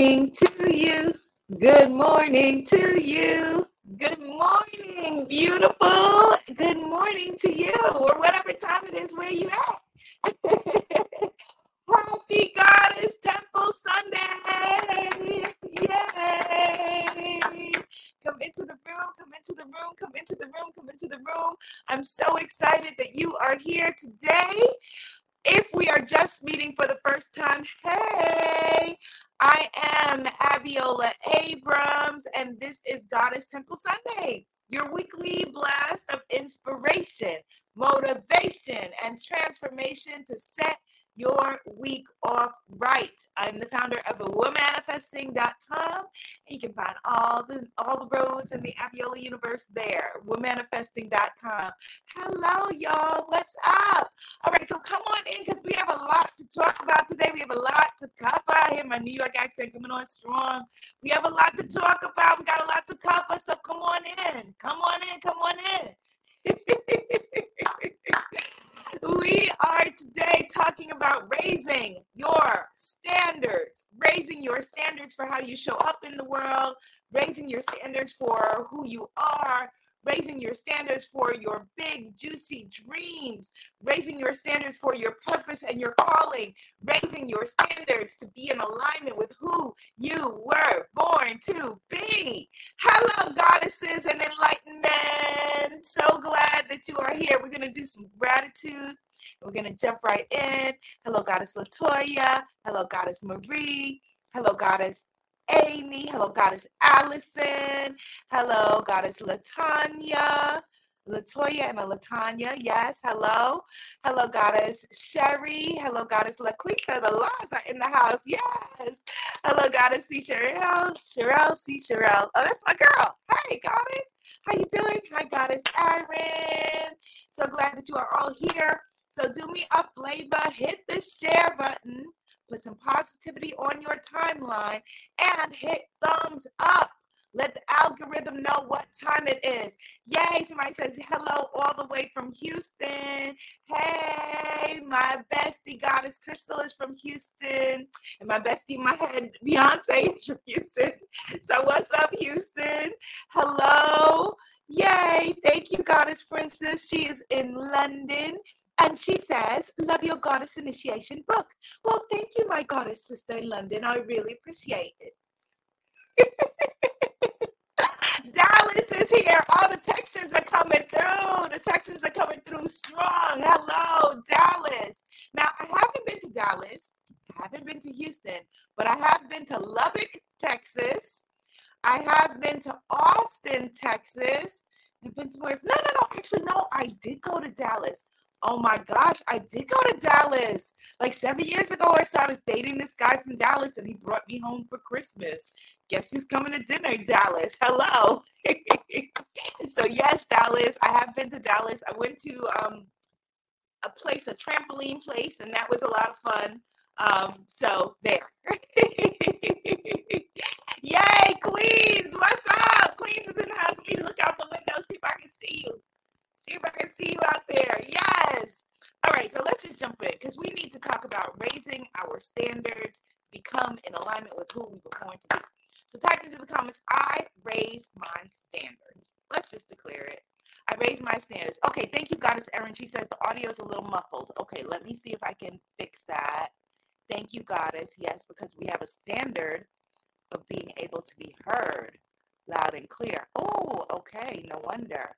to you. Good morning to you. Good morning, beautiful. Good morning to you, or whatever time it is where you at. Happy Goddess Temple Sunday. Yay. Come into the room, come into the room, come into the room, come into the room. I'm so excited that you are here today. If we are just meeting for the first time, hey, I am Abiola Abrams, and this is Goddess Temple Sunday, your weekly blast of inspiration, motivation, and transformation to set your week off right. I'm the founder of womanifesting.com. And you can find all the all the roads in the Abiola universe there. Womanifesting.com. Hello, y'all. What's up? All right, so come on in because we have a lot to talk about today. We have a lot to cover. I hear my New York accent coming on strong. We have a lot to talk about. We got a lot to cover. So come on in. Come on in. Come on in. we are today talking about raising your standards, raising your standards for how you show up in the world, raising your standards for who you are, raising your standards for your big, juicy dreams, raising your standards for your purpose and your calling, raising your standards to be in alignment with who you were born to be. Hello, goddesses and enlightenment. So glad that you are here. We're going to do some gratitude. We're going to jump right in. Hello, Goddess Latoya. Hello, Goddess Marie. Hello, Goddess Amy. Hello, Goddess Allison. Hello, Goddess Latanya. Latoya and a Latanya, yes, hello. Hello, Goddess Sherry. Hello, Goddess Laquita. The laws are in the house, yes. Hello, Goddess C. Sherelle. Sherelle, C. Sherelle. Oh, that's my girl. Hey, Goddess. How you doing? Hi, Goddess Erin. So glad that you are all here. So do me a favor, hit the share button put some positivity on your timeline, and hit thumbs up. Let the algorithm know what time it is. Yay, somebody says hello all the way from Houston. Hey, my bestie goddess Crystal is from Houston. And my bestie my head, Beyonce is from Houston. So what's up, Houston? Hello. Yay. Thank you, Goddess Princess. She is in London. And she says, Love your goddess initiation book. Well, thank you, my goddess sister in London. I really appreciate it. Dallas is here. All the Texans are coming through. The Texans are coming through strong. Hello, Dallas. Now, I haven't been to Dallas. I haven't been to Houston, but I have been to Lubbock, Texas. I have been to Austin, Texas. I've been to else. No, no, no. Actually, no, I did go to Dallas. Oh my gosh, I did go to Dallas like seven years ago or so. I was dating this guy from Dallas and he brought me home for Christmas. Guess who's coming to dinner, Dallas? Hello. so, yes, Dallas, I have been to Dallas. I went to um, a place, a trampoline place, and that was a lot of fun. Um, so, there. Yay, Queens, what's up? Queens is in the house. Let me look out the window, see if I can see you. See if I can see you out there. Yes. All right, so let's just jump in because we need to talk about raising our standards, become in alignment with who we were born to be. So type into the comments, I raise my standards. Let's just declare it. I raise my standards. Okay, thank you, Goddess Erin. She says the audio is a little muffled. Okay, let me see if I can fix that. Thank you, Goddess. Yes, because we have a standard of being able to be heard loud and clear. Oh, okay, no wonder.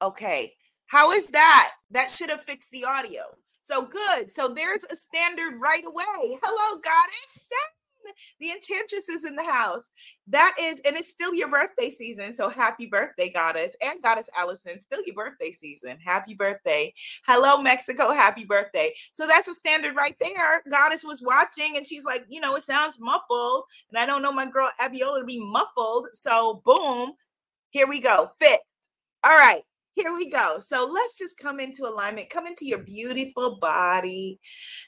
Okay. How is that? That should have fixed the audio. So good. So there's a standard right away. Hello, goddess. The enchantress is in the house. That is, and it's still your birthday season. So happy birthday, goddess and goddess Allison. Still your birthday season. Happy birthday. Hello, Mexico. Happy birthday. So that's a standard right there. Goddess was watching and she's like, you know, it sounds muffled. And I don't know my girl Abiola to be muffled. So boom, here we go. Fit. All right here we go. So let's just come into alignment, come into your beautiful body,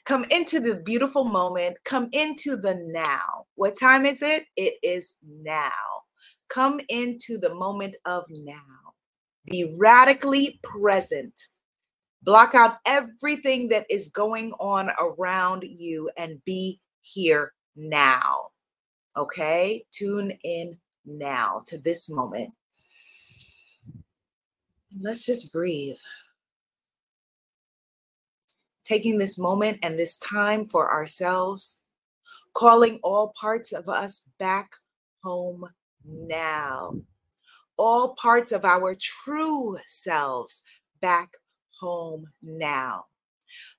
come into the beautiful moment, come into the now. What time is it? It is now. Come into the moment of now. Be radically present. Block out everything that is going on around you and be here now. Okay? Tune in now to this moment. Let's just breathe. Taking this moment and this time for ourselves, calling all parts of us back home now. All parts of our true selves back home now.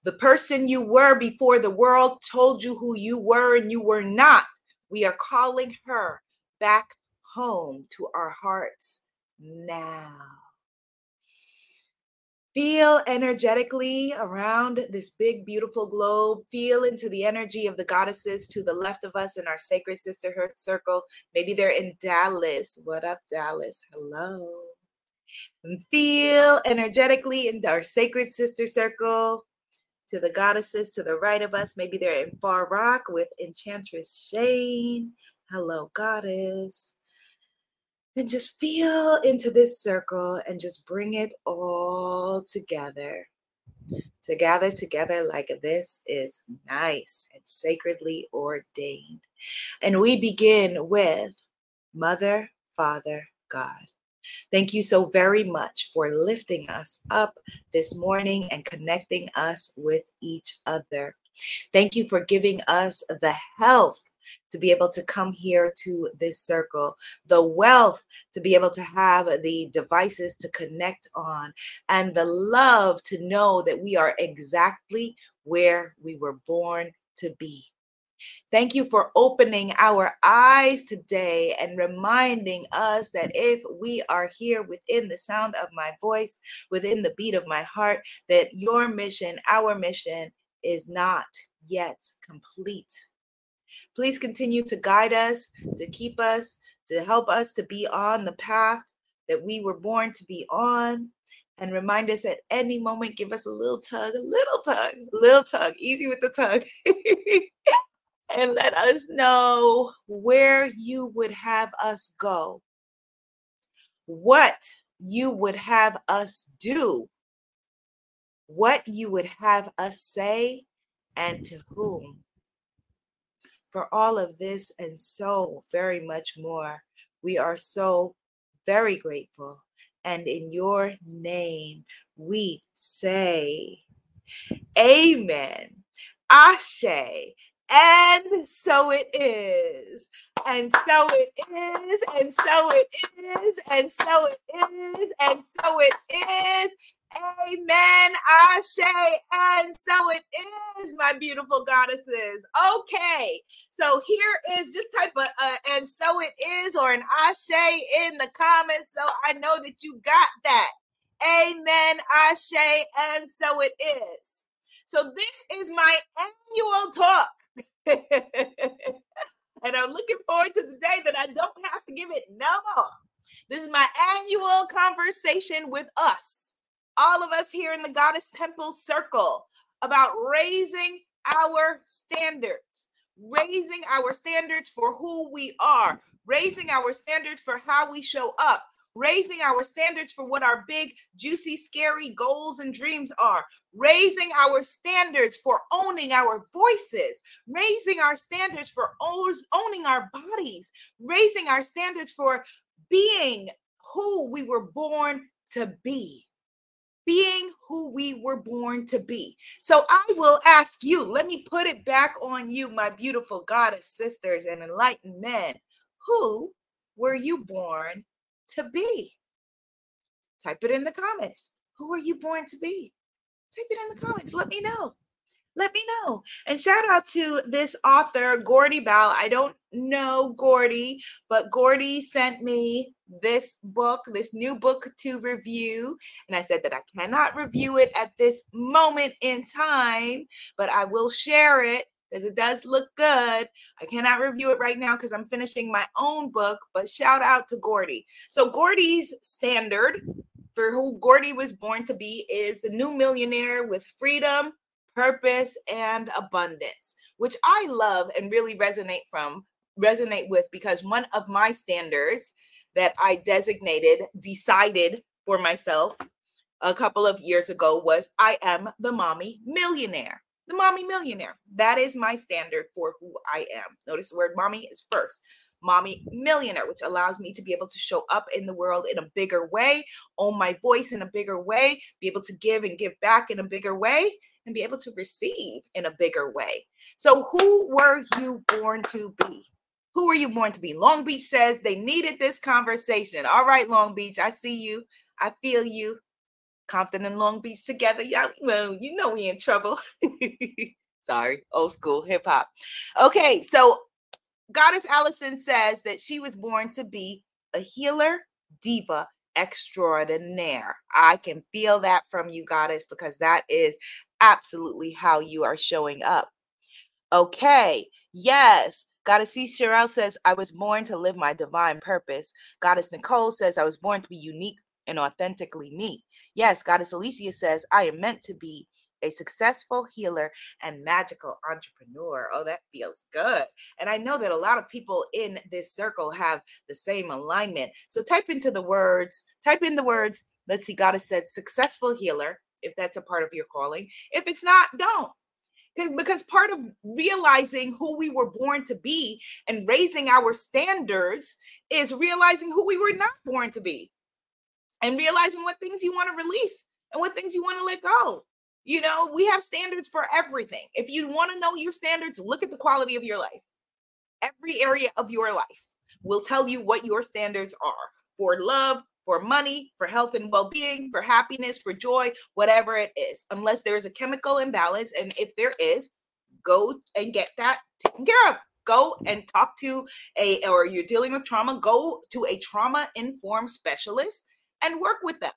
The person you were before the world told you who you were and you were not. We are calling her back home to our hearts now. Feel energetically around this big, beautiful globe. Feel into the energy of the goddesses to the left of us in our sacred sisterhood circle. Maybe they're in Dallas. What up, Dallas? Hello. And feel energetically in our sacred sister circle to the goddesses to the right of us. Maybe they're in Far Rock with Enchantress Shane. Hello, goddess and just feel into this circle and just bring it all together. To gather together like this is nice and sacredly ordained. And we begin with Mother, Father, God. Thank you so very much for lifting us up this morning and connecting us with each other. Thank you for giving us the health to be able to come here to this circle, the wealth to be able to have the devices to connect on, and the love to know that we are exactly where we were born to be. Thank you for opening our eyes today and reminding us that if we are here within the sound of my voice, within the beat of my heart, that your mission, our mission, is not yet complete. Please continue to guide us, to keep us, to help us to be on the path that we were born to be on. And remind us at any moment, give us a little tug, a little tug, a little tug, easy with the tug. and let us know where you would have us go, what you would have us do, what you would have us say, and to whom for all of this and so very much more. We are so very grateful. And in your name, we say, Amen. Ashe. And so it is. And so it is. And so it is. And so it is. And so it is. Amen. Say, and so it is, my beautiful goddesses. Okay, so here is just type of uh, and so it is or an ashe in the comments, so I know that you got that. Amen. Ashe, and so it is. So this is my annual talk. and I'm looking forward to the day that I don't have to give it no more. This is my annual conversation with us all of us here in the Goddess Temple Circle about raising our standards, raising our standards for who we are, raising our standards for how we show up, raising our standards for what our big, juicy, scary goals and dreams are, raising our standards for owning our voices, raising our standards for owning our bodies, raising our standards for being who we were born to be being who we were born to be. So I will ask you, let me put it back on you, my beautiful goddess sisters and enlightened men. Who were you born to be? Type it in the comments. Who are you born to be? Type it in the comments. Let me know let me know. And shout out to this author, Gordy Bell. I don't know Gordy, but Gordy sent me this book, this new book to review. And I said that I cannot review it at this moment in time, but I will share it because it does look good. I cannot review it right now because I'm finishing my own book, but shout out to Gordy. So, Gordy's standard for who Gordy was born to be is the new millionaire with freedom purpose and abundance which i love and really resonate from resonate with because one of my standards that i designated decided for myself a couple of years ago was i am the mommy millionaire the mommy millionaire. That is my standard for who I am. Notice the word mommy is first. Mommy millionaire, which allows me to be able to show up in the world in a bigger way, own my voice in a bigger way, be able to give and give back in a bigger way, and be able to receive in a bigger way. So, who were you born to be? Who were you born to be? Long Beach says they needed this conversation. All right, Long Beach, I see you. I feel you. Compton and Long Beach together. Y'all, well, you know we in trouble. Sorry, old school hip hop. Okay, so Goddess Allison says that she was born to be a healer, diva, extraordinaire. I can feel that from you, Goddess, because that is absolutely how you are showing up. Okay, yes. Goddess C. Sherelle says, I was born to live my divine purpose. Goddess Nicole says, I was born to be unique and authentically me. Yes, Goddess Alicia says, I am meant to be a successful healer and magical entrepreneur. Oh, that feels good. And I know that a lot of people in this circle have the same alignment. So type into the words, type in the words, let's see, Goddess said successful healer, if that's a part of your calling. If it's not, don't. Because part of realizing who we were born to be and raising our standards is realizing who we were not born to be and realizing what things you want to release and what things you want to let go. You know, we have standards for everything. If you want to know your standards, look at the quality of your life. Every area of your life will tell you what your standards are for love, for money, for health and well being, for happiness, for joy, whatever it is, unless there's a chemical imbalance. And if there is, go and get that taken care of. Go and talk to a, or you're dealing with trauma, go to a trauma informed specialist and work with them.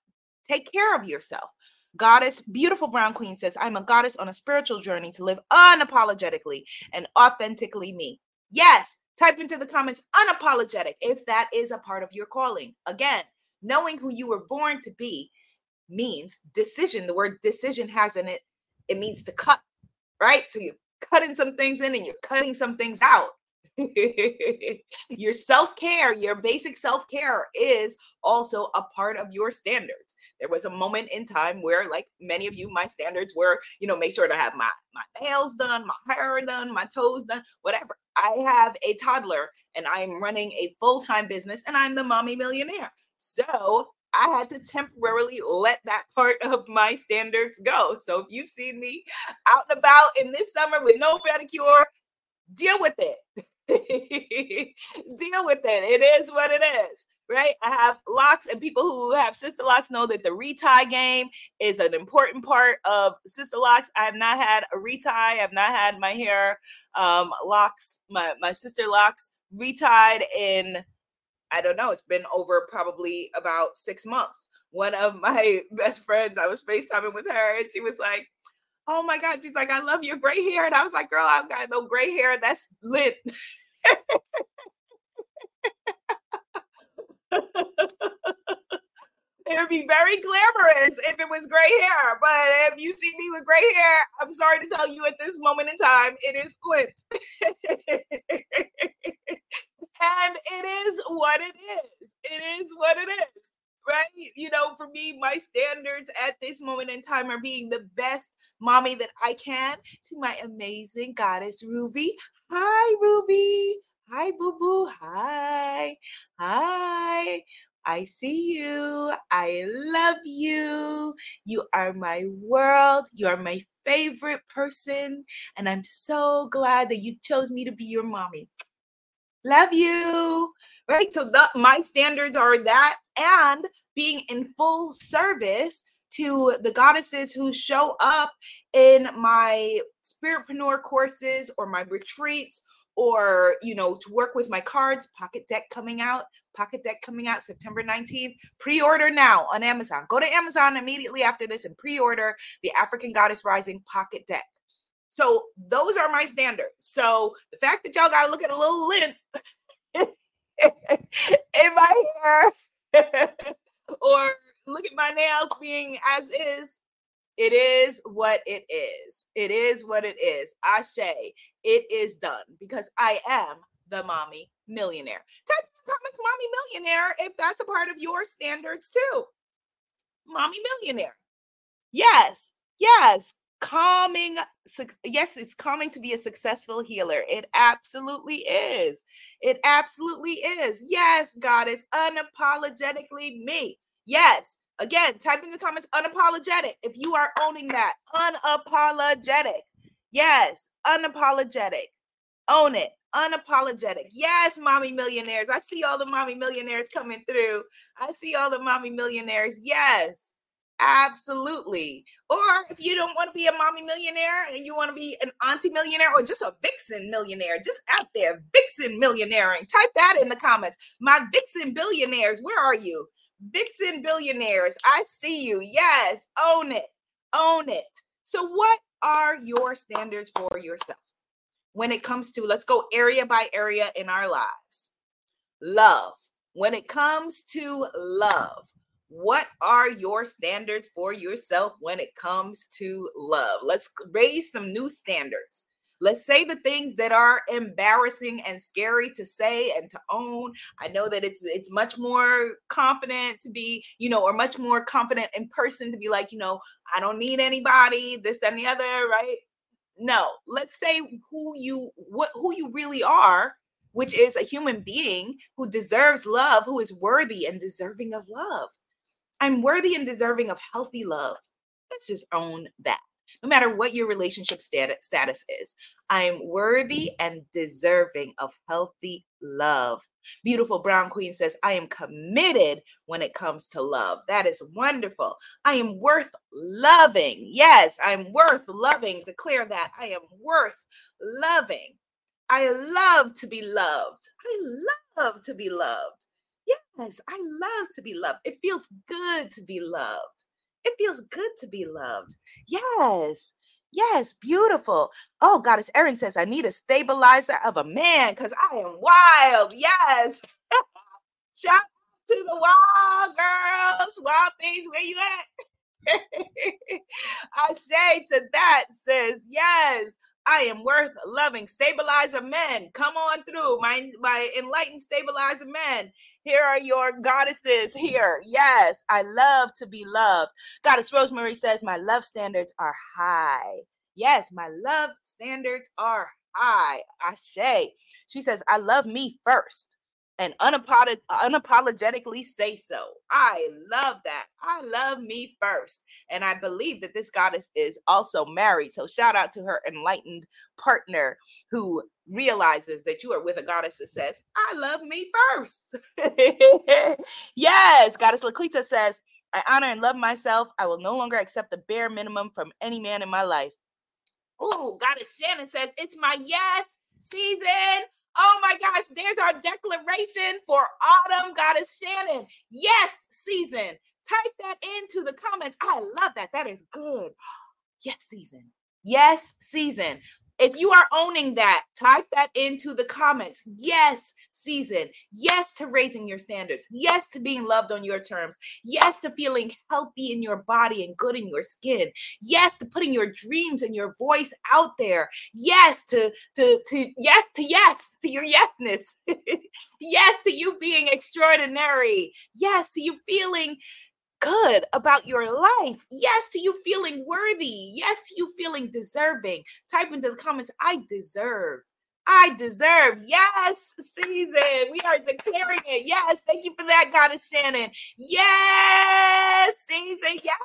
Take care of yourself. Goddess, beautiful brown queen says, I'm a goddess on a spiritual journey to live unapologetically and authentically me. Yes, type into the comments unapologetic if that is a part of your calling. Again, knowing who you were born to be means decision. The word decision has in it, it means to cut, right? So you're cutting some things in and you're cutting some things out. your self care, your basic self care is also a part of your standards. There was a moment in time where, like many of you, my standards were, you know, make sure to have my, my nails done, my hair done, my toes done, whatever. I have a toddler and I'm running a full time business and I'm the mommy millionaire. So I had to temporarily let that part of my standards go. So if you've seen me out and about in this summer with no pedicure, deal with it. deal with it. It is what it is, right? I have locks, and people who have sister locks know that the retie game is an important part of sister locks. I have not had a retie. I have not had my hair um, locks, my my sister locks retied in. I don't know. It's been over probably about six months. One of my best friends, I was FaceTiming with her, and she was like, oh my God. She's like, I love your gray hair. And I was like, girl, I've got no gray hair. That's lit. it would be very glamorous if it was gray hair. But if you see me with gray hair, I'm sorry to tell you at this moment in time, it is lint. and it is what it is. It is what it is right? You know, for me, my standards at this moment in time are being the best mommy that I can to my amazing goddess Ruby. Hi, Ruby. Hi, boo boo. Hi. Hi. I see you. I love you. You are my world. You are my favorite person. And I'm so glad that you chose me to be your mommy love you. Right? So the, my standards are that and being in full service to the goddesses who show up in my spiritpreneur courses or my retreats or you know to work with my cards pocket deck coming out pocket deck coming out september 19th pre-order now on amazon. Go to amazon immediately after this and pre-order the african goddess rising pocket deck so those are my standards. So the fact that y'all got to look at a little lint in my hair or look at my nails being as is, it is what it is. It is what it is. I say it is done because I am the mommy millionaire. Type in the comments, mommy millionaire, if that's a part of your standards too. Mommy millionaire. Yes, yes. Calming yes it's calming to be a successful healer it absolutely is it absolutely is yes god is unapologetically me yes again type in the comments unapologetic if you are owning that unapologetic yes unapologetic own it unapologetic yes mommy millionaires i see all the mommy millionaires coming through i see all the mommy millionaires yes Absolutely. Or if you don't want to be a mommy millionaire and you want to be an auntie millionaire or just a vixen millionaire, just out there, vixen millionairing, type that in the comments. My vixen billionaires, where are you? Vixen billionaires, I see you. Yes, own it. Own it. So, what are your standards for yourself when it comes to, let's go area by area in our lives? Love. When it comes to love, what are your standards for yourself when it comes to love? Let's raise some new standards. Let's say the things that are embarrassing and scary to say and to own. I know that it's it's much more confident to be, you know, or much more confident in person to be like, you know, I don't need anybody, this and the other, right? No, let's say who you what who you really are, which is a human being who deserves love, who is worthy and deserving of love. I'm worthy and deserving of healthy love. Let's just own that. No matter what your relationship status is, I'm worthy and deserving of healthy love. Beautiful Brown Queen says, I am committed when it comes to love. That is wonderful. I am worth loving. Yes, I'm worth loving. Declare that I am worth loving. I love to be loved. I love to be loved. Yes, I love to be loved. It feels good to be loved. It feels good to be loved. Yes. Yes, beautiful. Oh, Goddess Erin says, I need a stabilizer of a man because I am wild. Yes. Shout out to the wild girls, wild things. Where you at? I say to that says, Yes, I am worth loving. Stabilizer men, come on through. My my enlightened stabilizer men. Here are your goddesses here. Yes, I love to be loved. Goddess Rosemary says, My love standards are high. Yes, my love standards are high. Ashe. She says, I love me first and unapolog- unapologetically say so. I love that. I love me first. And I believe that this goddess is also married. So shout out to her enlightened partner who realizes that you are with a goddess that says, I love me first. yes, goddess Laquita says, I honor and love myself. I will no longer accept the bare minimum from any man in my life. Oh, goddess Shannon says, it's my yes season. Oh my gosh, there's our declaration for autumn, Goddess Shannon. Yes, season. Type that into the comments. I love that. That is good. Yes, season. Yes, season. If you are owning that, type that into the comments. Yes, season. Yes to raising your standards. Yes to being loved on your terms. Yes to feeling healthy in your body and good in your skin. Yes to putting your dreams and your voice out there. Yes to to to yes to yes to your yesness. yes to you being extraordinary. Yes to you feeling good about your life. Yes, to you feeling worthy. Yes, to you feeling deserving. Type into the comments, I deserve. I deserve. Yes, season. We are declaring it. Yes. Thank you for that, Goddess Shannon. Yes, season. Yes.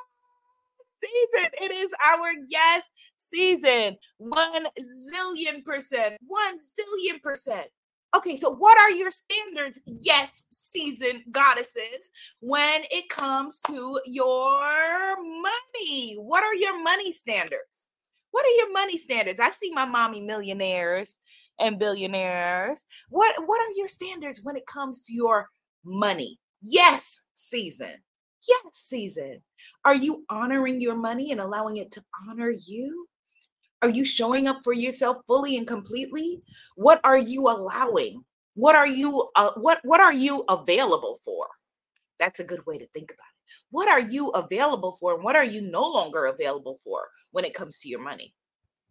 Season. It is our yes season. One zillion percent. One zillion percent. Okay, so what are your standards, yes, season goddesses, when it comes to your money? What are your money standards? What are your money standards? I see my mommy millionaires and billionaires. What what are your standards when it comes to your money? Yes, season. Yes, season. Are you honoring your money and allowing it to honor you? Are you showing up for yourself fully and completely? What are you allowing? What are you uh, what what are you available for? That's a good way to think about it. What are you available for and what are you no longer available for when it comes to your money?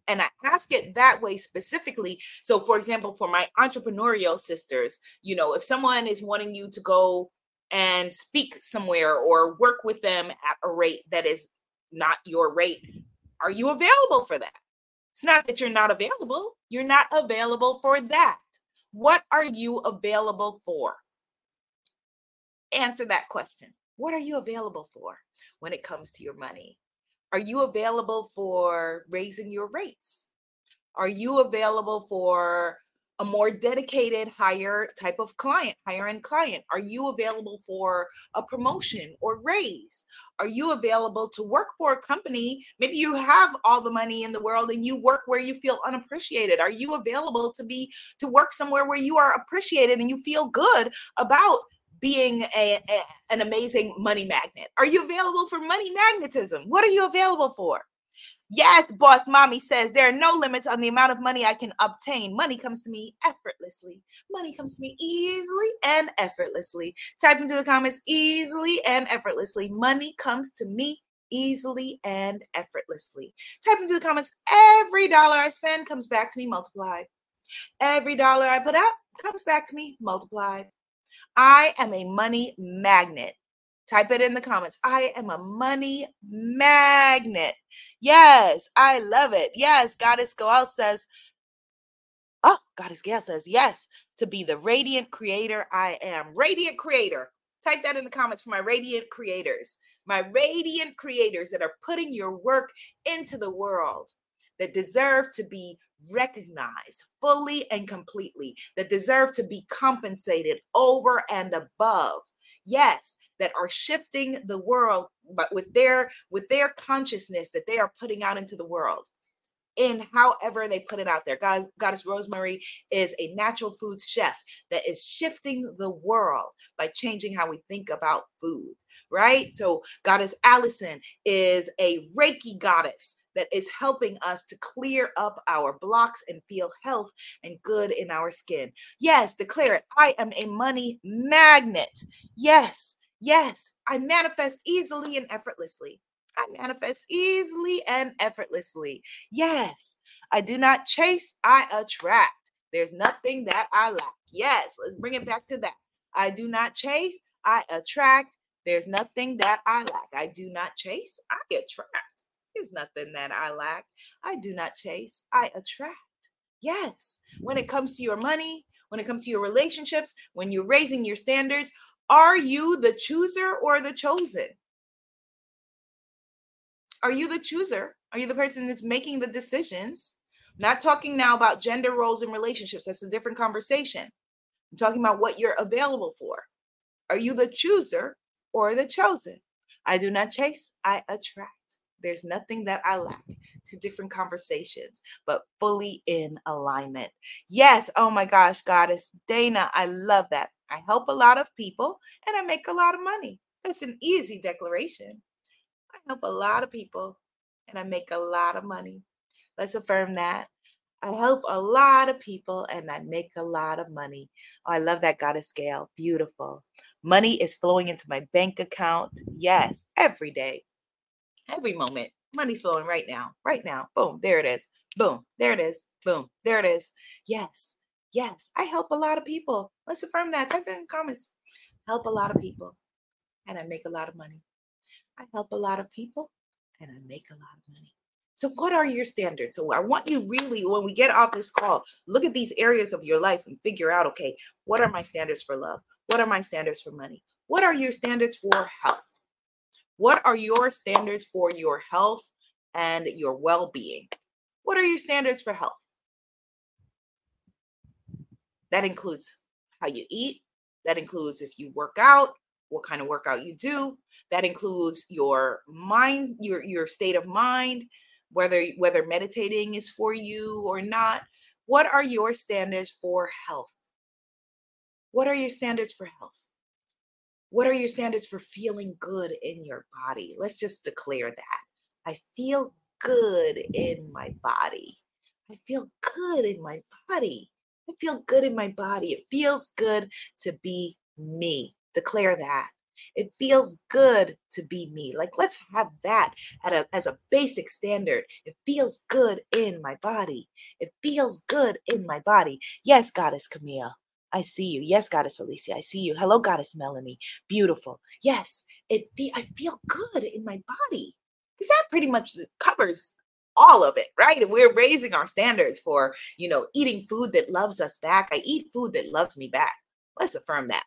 And I ask it that way specifically. So, for example, for my entrepreneurial sisters, you know, if someone is wanting you to go and speak somewhere or work with them at a rate that is not your rate, Are you available for that? It's not that you're not available, you're not available for that. What are you available for? Answer that question. What are you available for when it comes to your money? Are you available for raising your rates? Are you available for a more dedicated, higher type of client, higher end client? Are you available for a promotion or raise? Are you available to work for a company? Maybe you have all the money in the world and you work where you feel unappreciated. Are you available to be to work somewhere where you are appreciated and you feel good about being a, a, an amazing money magnet? Are you available for money magnetism? What are you available for? Yes, boss mommy says there are no limits on the amount of money I can obtain. Money comes to me effortlessly. Money comes to me easily and effortlessly. Type into the comments easily and effortlessly. Money comes to me easily and effortlessly. Type into the comments every dollar I spend comes back to me multiplied. Every dollar I put out comes back to me multiplied. I am a money magnet. Type it in the comments. I am a money magnet. Yes, I love it. Yes, Goddess Goel says, Oh, Goddess Gail says, yes, to be the radiant creator I am. Radiant creator. Type that in the comments for my radiant creators, my radiant creators that are putting your work into the world, that deserve to be recognized fully and completely, that deserve to be compensated over and above yes that are shifting the world but with their with their consciousness that they are putting out into the world in however they put it out there. God, Goddess Rosemary is a natural foods chef that is shifting the world by changing how we think about food, right? So, Goddess Allison is a Reiki goddess that is helping us to clear up our blocks and feel health and good in our skin. Yes, declare it. I am a money magnet. Yes, yes, I manifest easily and effortlessly. I manifest easily and effortlessly. Yes, I do not chase, I attract. There's nothing that I lack. Yes, let's bring it back to that. I do not chase, I attract. There's nothing that I lack. I do not chase, I attract is nothing that I lack. I do not chase, I attract. Yes, when it comes to your money, when it comes to your relationships, when you're raising your standards, are you the chooser or the chosen? Are you the chooser? Are you the person that's making the decisions? not talking now about gender roles and relationships. That's a different conversation. I'm talking about what you're available for. Are you the chooser or the chosen? I do not chase, I attract. There's nothing that I lack. to different conversations, but fully in alignment. Yes. Oh my gosh, Goddess Dana, I love that. I help a lot of people and I make a lot of money. That's an easy declaration. I help a lot of people and I make a lot of money. Let's affirm that. I help a lot of people and I make a lot of money. Oh, I love that goddess Gail. Beautiful. Money is flowing into my bank account. Yes, every day every moment. Money's flowing right now, right now. Boom, there it is. Boom, there it is. Boom, there it is. Yes, yes, I help a lot of people. Let's affirm that. Type that in the comments. Help a lot of people and I make a lot of money. I help a lot of people and I make a lot of money. So, what are your standards? So, I want you really, when we get off this call, look at these areas of your life and figure out okay, what are my standards for love? What are my standards for money? What are your standards for health? What are your standards for your health and your well being? What are your standards for health? That includes how you eat, that includes if you work out, what kind of workout you do, that includes your mind, your your state of mind, whether whether meditating is for you or not. What are your standards for health? What are your standards for health? What are your standards for feeling good in your body? Let's just declare that. I feel good in my body. I feel good in my body. I feel good in my body. It feels good to be me. Declare that. It feels good to be me. Like let's have that at a, as a basic standard. It feels good in my body. It feels good in my body. Yes, Goddess Camille. I see you. Yes, Goddess Alicia, I see you. Hello, Goddess Melanie. Beautiful. Yes, it be I feel good in my body. Because that pretty much covers all of it, right? And we're raising our standards for, you know, eating food that loves us back. I eat food that loves me back. Let's affirm that.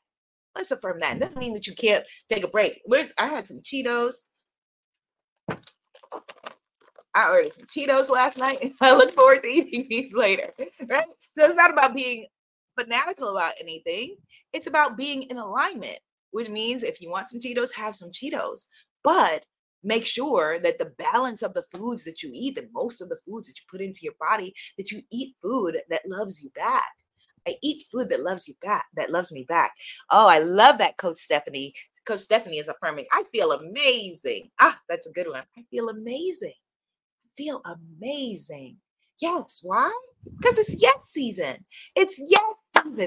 Let's affirm that. It doesn't mean that you can't take a break. Where's I had some Cheetos. I ordered some Cheetos last night, I look forward to eating these later. Right? So it's not about being fanatical about anything. It's about being in alignment, which means if you want some Cheetos, have some Cheetos. But make sure that the balance of the foods that you eat, that most of the foods that you put into your body, that you eat food that loves you back. I eat food that loves you back, that loves me back. Oh, I love that, Coach Stephanie. Coach Stephanie is affirming, I feel amazing. Ah, that's a good one. I feel amazing. I feel amazing. Yes. Why? Because it's yes season. It's yes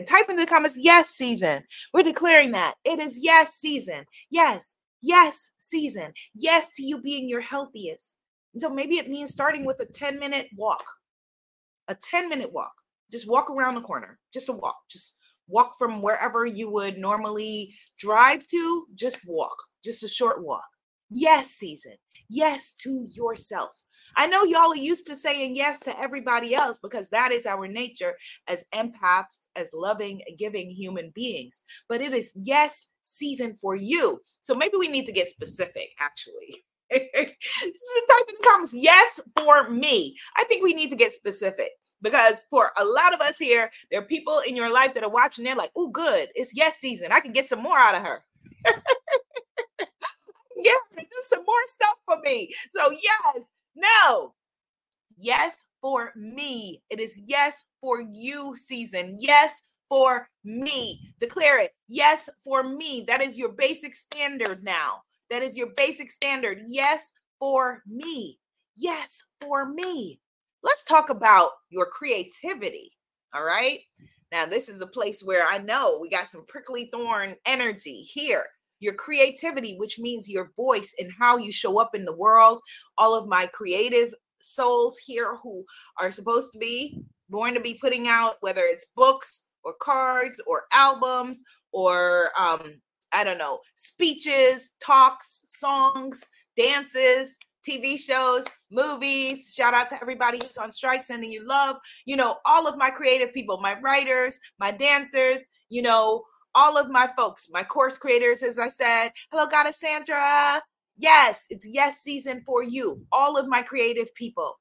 Type in the comments, yes season. We're declaring that. It is yes season. Yes. Yes season. Yes to you being your healthiest. And so maybe it means starting with a 10 minute walk. A 10 minute walk. Just walk around the corner. Just a walk. Just walk from wherever you would normally drive to. Just walk. Just a short walk. Yes season. Yes to yourself. I know y'all are used to saying yes to everybody else because that is our nature as empaths, as loving, giving human beings. But it is yes season for you. So maybe we need to get specific, actually. type in the yes for me. I think we need to get specific because for a lot of us here, there are people in your life that are watching. They're like, "Oh, good, it's yes season. I can get some more out of her." yeah, do some more stuff for me. So yes, no. Yes for me. It is yes for you season. Yes for me. Declare it. Yes for me. That is your basic standard now. That is your basic standard. Yes for me. Yes for me. Let's talk about your creativity. All right. Now, this is a place where I know we got some prickly thorn energy here your creativity, which means your voice and how you show up in the world. All of my creative souls here who are supposed to be born to be putting out, whether it's books or cards or albums or um, I don't know, speeches, talks, songs, dances, TV shows, movies. Shout out to everybody who's on strike, sending you love. You know, all of my creative people, my writers, my dancers, you know, all of my folks, my course creators, as I said. Hello, Goddess Sandra. Yes, it's yes season for you, all of my creative people.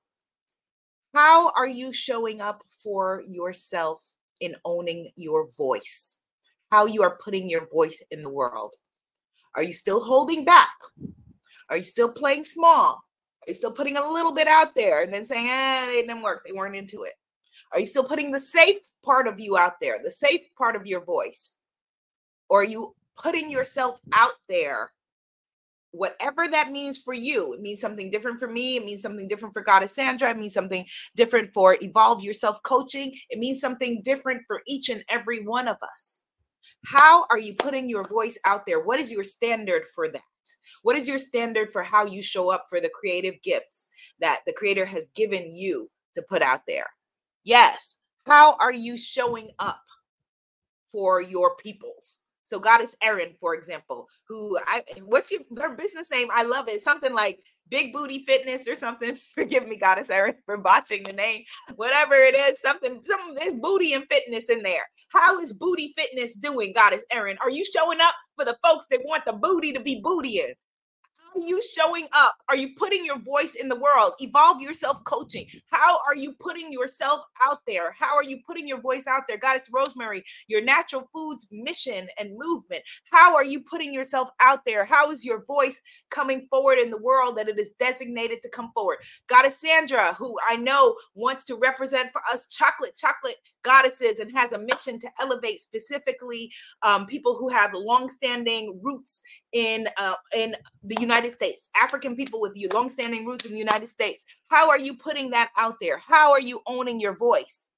How are you showing up for yourself in owning your voice? How you are putting your voice in the world? Are you still holding back? Are you still playing small? Are you still putting a little bit out there and then saying, eh, it didn't work? They weren't into it. Are you still putting the safe part of you out there, the safe part of your voice? Or you putting yourself out there whatever that means for you it means something different for me it means something different for goddess sandra it means something different for evolve yourself coaching it means something different for each and every one of us. How are you putting your voice out there? What is your standard for that? What is your standard for how you show up for the creative gifts that the creator has given you to put out there? Yes how are you showing up for your peoples so Goddess Erin, for example, who I what's your her business name? I love it. Something like Big Booty Fitness or something. Forgive me, Goddess Erin, for botching the name. Whatever it is, something, some there's booty and fitness in there. How is booty fitness doing, Goddess Erin? Are you showing up for the folks that want the booty to be bootying? Are you showing up? Are you putting your voice in the world? Evolve yourself coaching. How are you putting yourself out there? How are you putting your voice out there? Goddess Rosemary, your natural foods mission and movement. How are you putting yourself out there? How is your voice coming forward in the world that it is designated to come forward? Goddess Sandra, who I know wants to represent for us chocolate, chocolate goddesses and has a mission to elevate specifically um, people who have long-standing roots in uh, in the United States, African people with you long-standing roots in the United States. How are you putting that out there? How are you owning your voice?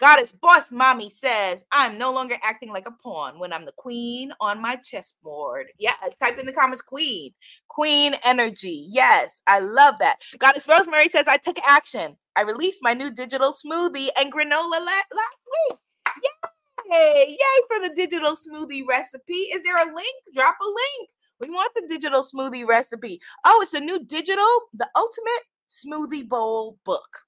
Goddess Boss Mommy says, I'm no longer acting like a pawn when I'm the queen on my chessboard. Yeah, type in the comments, queen. Queen energy. Yes, I love that. Goddess Rosemary says, I took action. I released my new digital smoothie and granola la- last week. Yay! Yay for the digital smoothie recipe. Is there a link? Drop a link. We want the digital smoothie recipe. Oh, it's a new digital, the ultimate Smoothie Bowl book.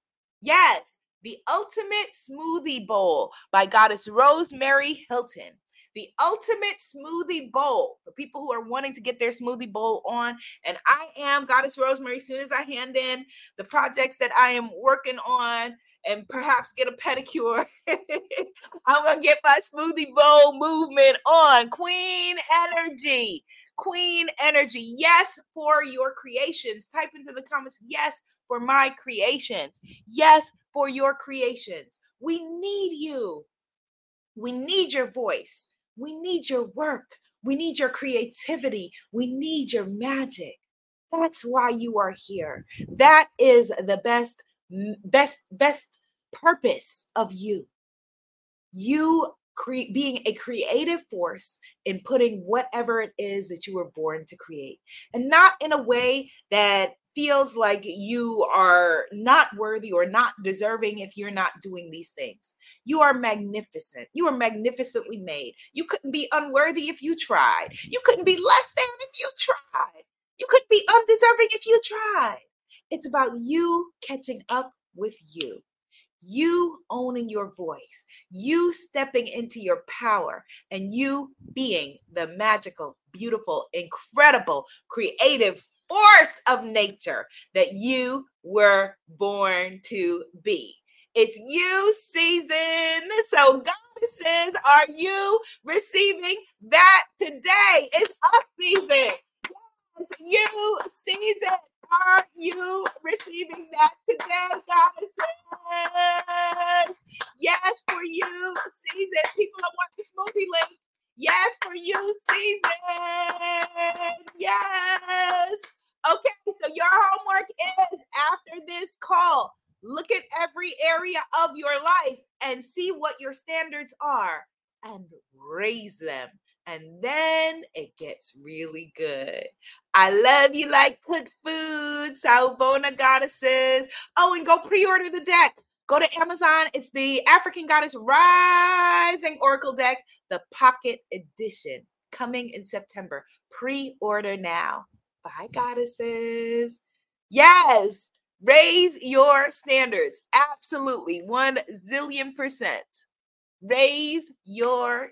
Yes, The Ultimate Smoothie Bowl by Goddess Rosemary Hilton the ultimate smoothie bowl for people who are wanting to get their smoothie bowl on. And I am Goddess Rosemary. As soon as I hand in the projects that I am working on and perhaps get a pedicure, I'm going to get my smoothie bowl movement on. Queen energy. Queen energy. Yes, for your creations. Type into the comments, yes, for my creations. Yes, for your creations. We need you. We need your voice. We need your work. We need your creativity. We need your magic. That's why you are here. That is the best, best, best purpose of you. You cre- being a creative force in putting whatever it is that you were born to create, and not in a way that feels like you are not worthy or not deserving if you're not doing these things. You are magnificent. You are magnificently made. You couldn't be unworthy if you tried. You couldn't be less than if you tried. You couldn't be undeserving if you tried. It's about you catching up with you. You owning your voice, you stepping into your power, and you being the magical, beautiful, incredible, creative force of nature that you were born to be. It's you season. So, goddesses, are you receiving that today? It's up season. It's you season. Are you receiving that today, goddesses? Yes, for you season. People, I want the smoothie link Yes, for you, season. Yes. Okay, so your homework is after this call, look at every area of your life and see what your standards are and raise them. And then it gets really good. I love you like cooked food, Salvona goddesses. Oh, and go pre order the deck. Go to Amazon. It's the African Goddess Rising Oracle deck, the Pocket Edition, coming in September. Pre order now. Bye, goddesses. Yes, raise your standards. Absolutely. One zillion percent. Raise your